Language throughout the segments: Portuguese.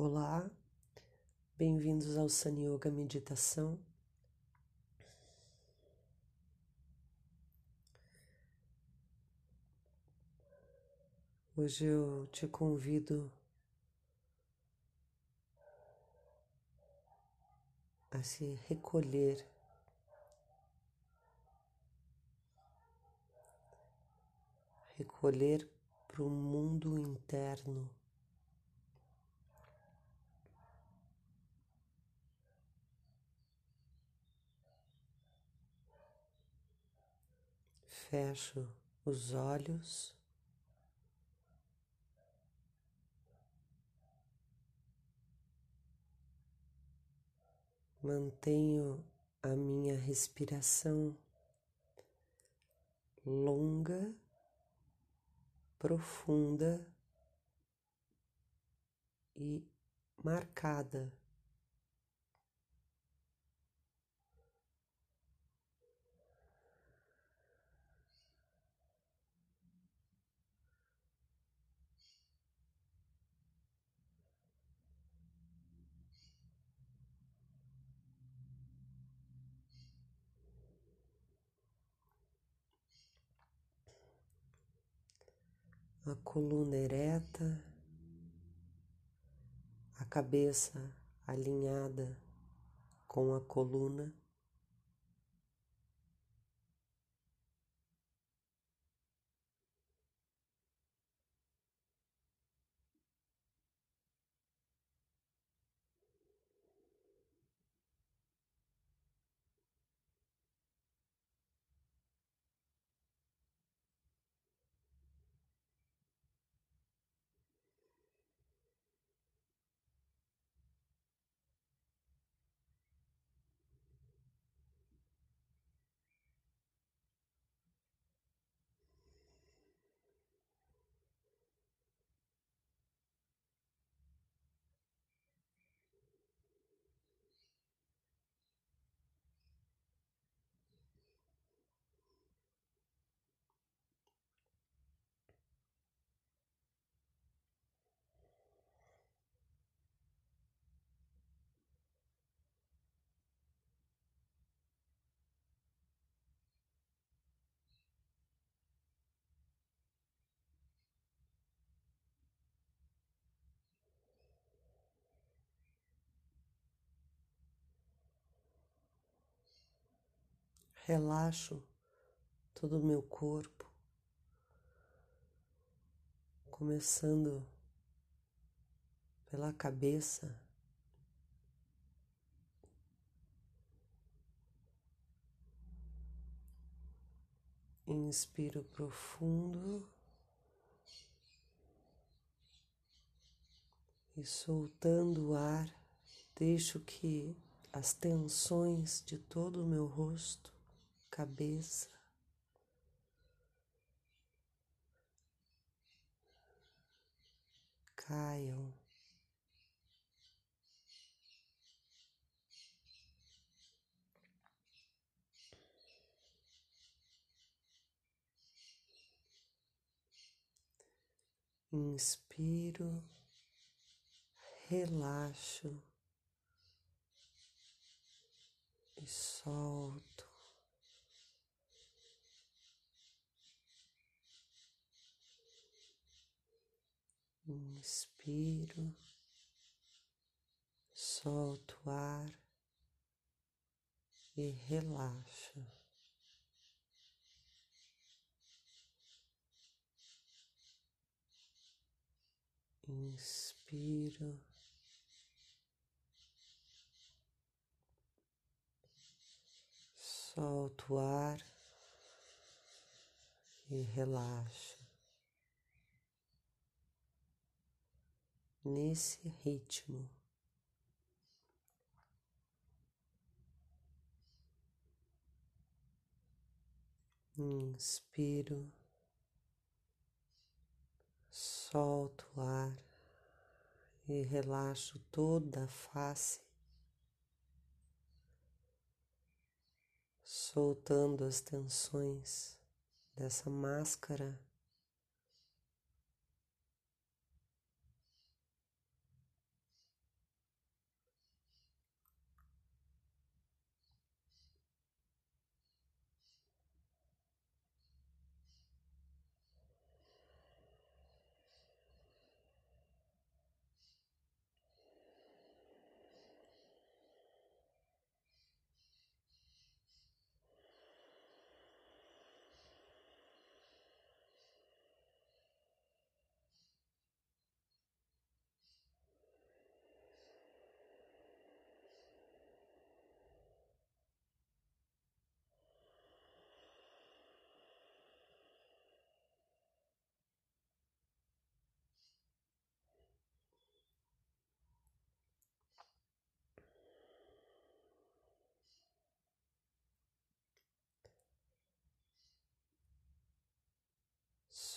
Olá, bem-vindos ao Sun Yoga Meditação. Hoje eu te convido a se recolher recolher para o mundo interno. Fecho os olhos. Mantenho a minha respiração longa, profunda e marcada. A coluna ereta, a cabeça alinhada com a coluna. Relaxo todo o meu corpo, começando pela cabeça. Inspiro profundo e soltando o ar, deixo que as tensões de todo o meu rosto cabeça. Caiam. Inspiro, relaxo e solto. Inspiro, solto o ar e relaxo. Inspiro, solto o ar e relaxo. Nesse ritmo. Inspiro, solto o ar e relaxo toda a face, soltando as tensões dessa máscara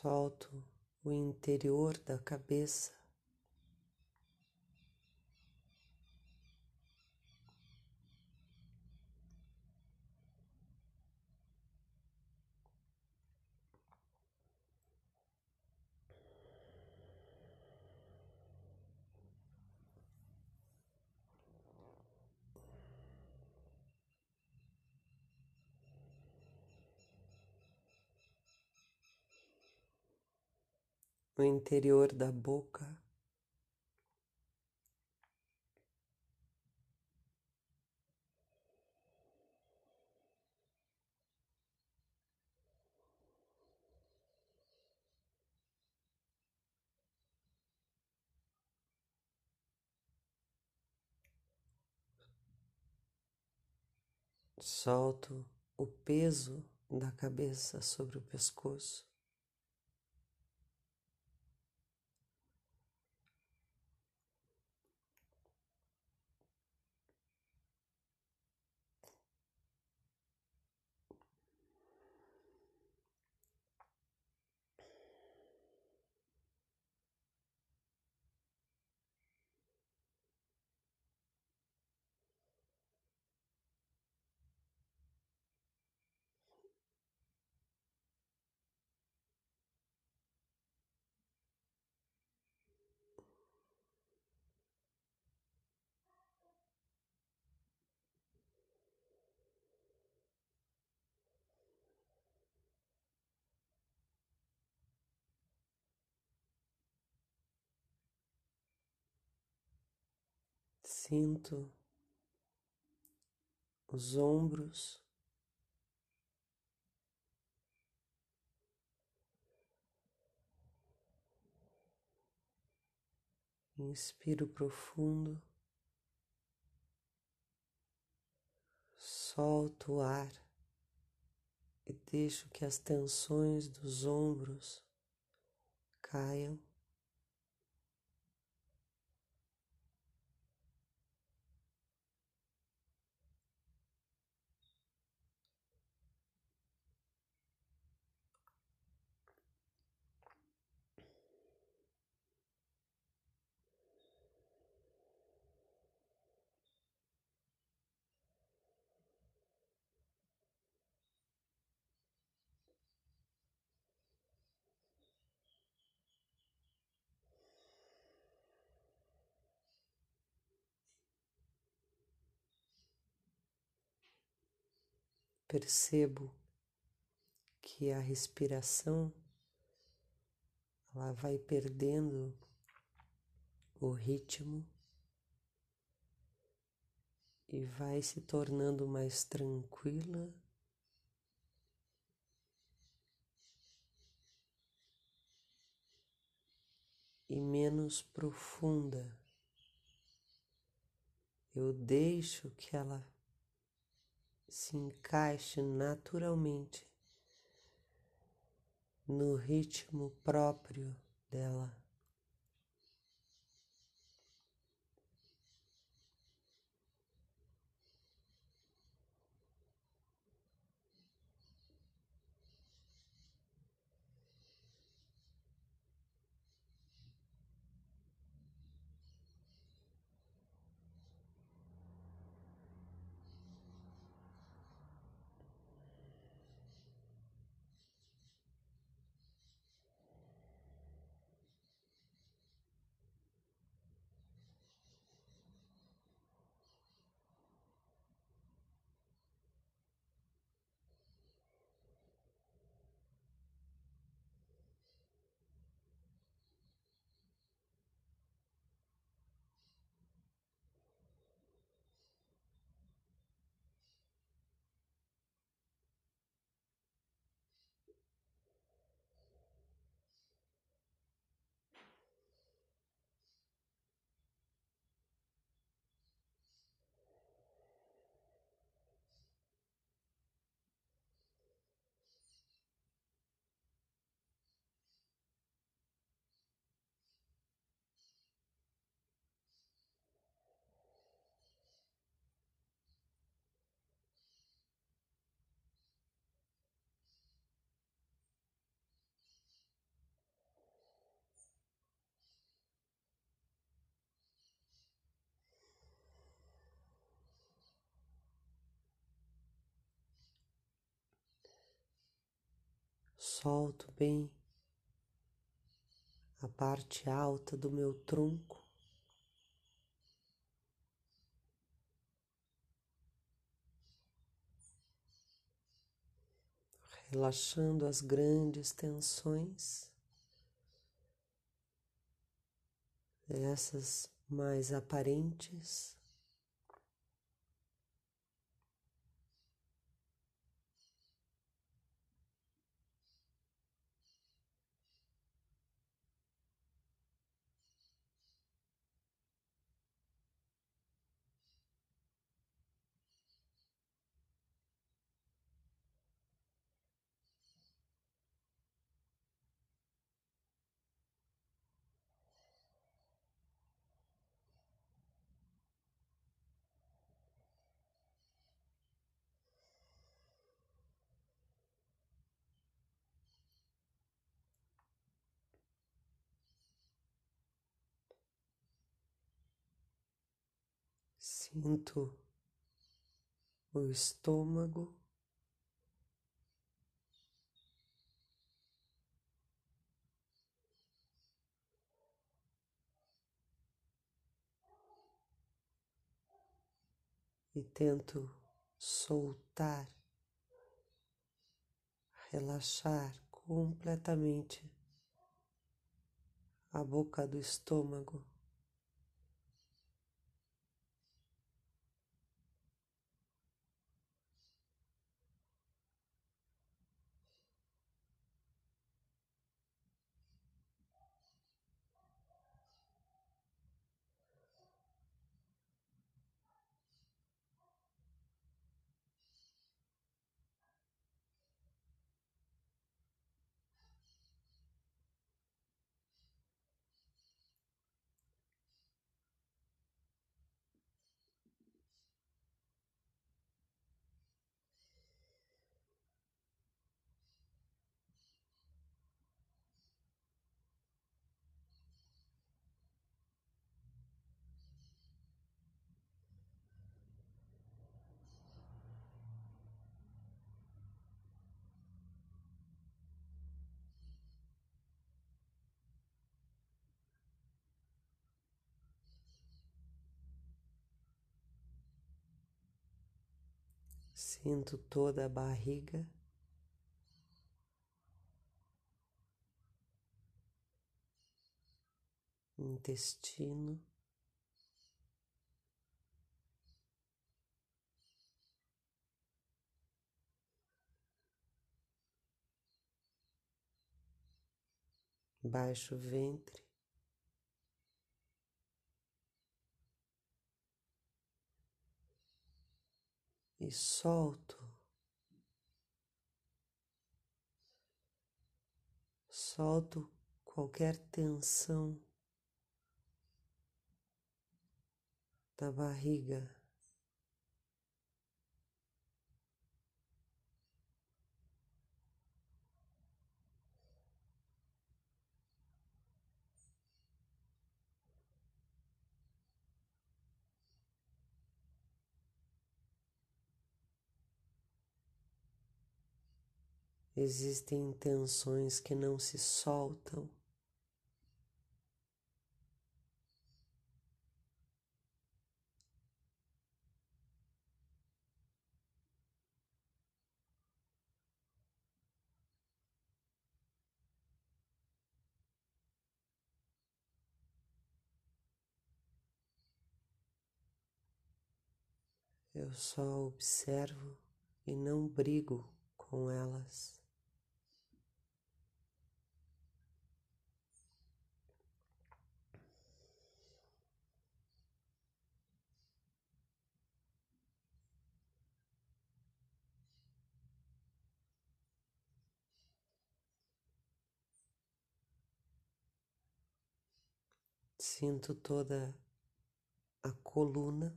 Solto o interior da cabeça. No interior da boca. Solto o peso da cabeça sobre o pescoço. Sinto os ombros. Inspiro profundo, solto o ar e deixo que as tensões dos ombros caiam. Percebo que a respiração ela vai perdendo o ritmo e vai se tornando mais tranquila. E menos profunda. Eu deixo que ela se encaixe naturalmente no ritmo próprio dela. Solto bem a parte alta do meu tronco. Relaxando as grandes tensões, essas mais aparentes. Sinto o estômago. E tento soltar, relaxar completamente a boca do estômago. Sinto toda a barriga. Intestino. Baixo ventre. E solto. Solto qualquer tensão da barriga. Existem intenções que não se soltam. Eu só observo e não brigo com elas. Sinto toda a coluna.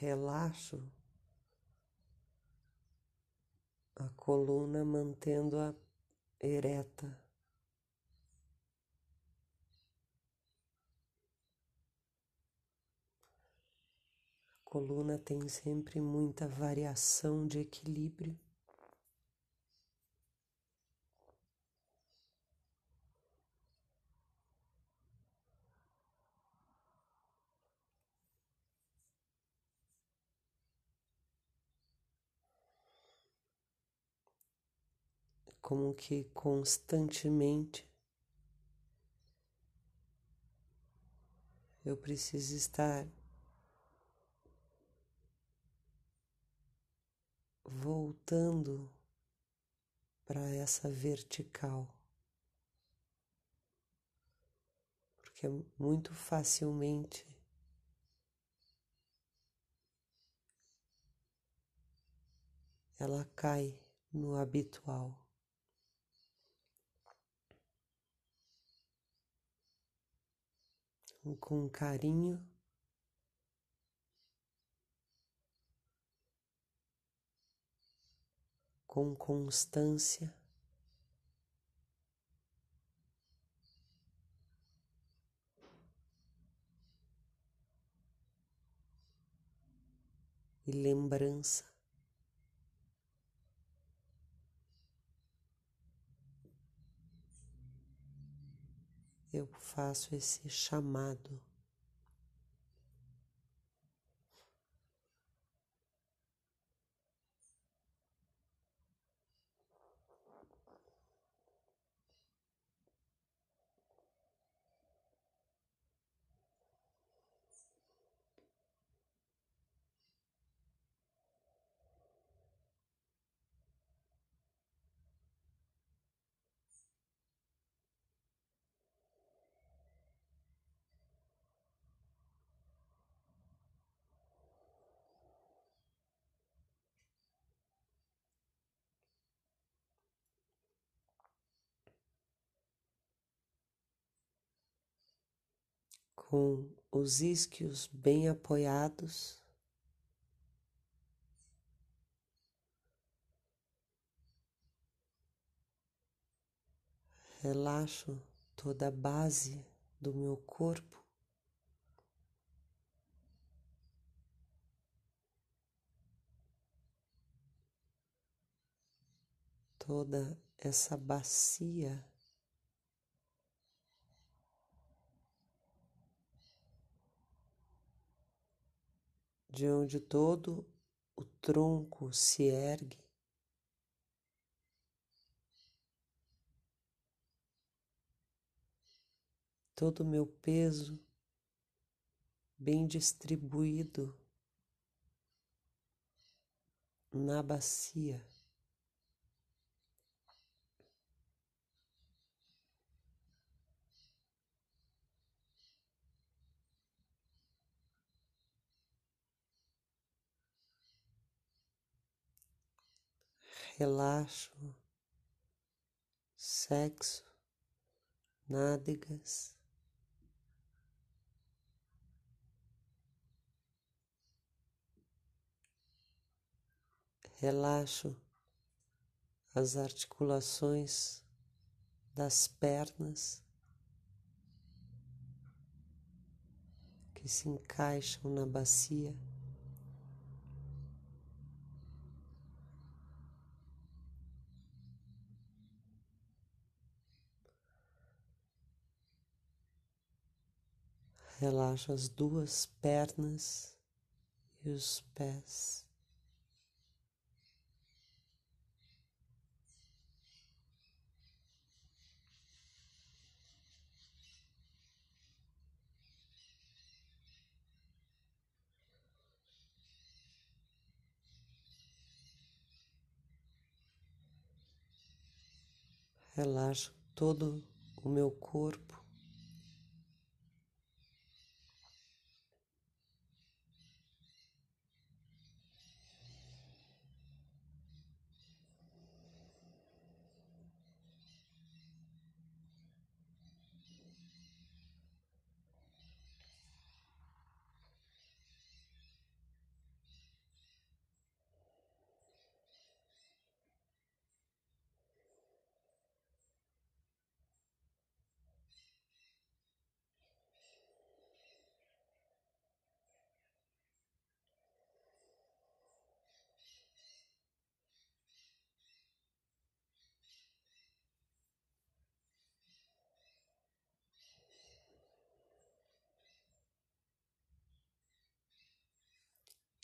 Relaxo a coluna mantendo-a ereta. A coluna tem sempre muita variação de equilíbrio. Como que constantemente eu preciso estar voltando para essa vertical, porque muito facilmente ela cai no habitual. Com carinho. Com constância. E lembrança. Eu faço esse chamado. Com os isquios bem apoiados. Relaxo toda a base do meu corpo. Toda essa bacia de onde todo o tronco se ergue. Todo o meu peso bem distribuído na bacia. Relaxo, sexo, nádegas. Relaxo as articulações das pernas que se encaixam na bacia. Relaxa as duas pernas e os pés. Relaxo todo o meu corpo.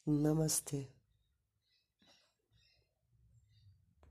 नमस्ते।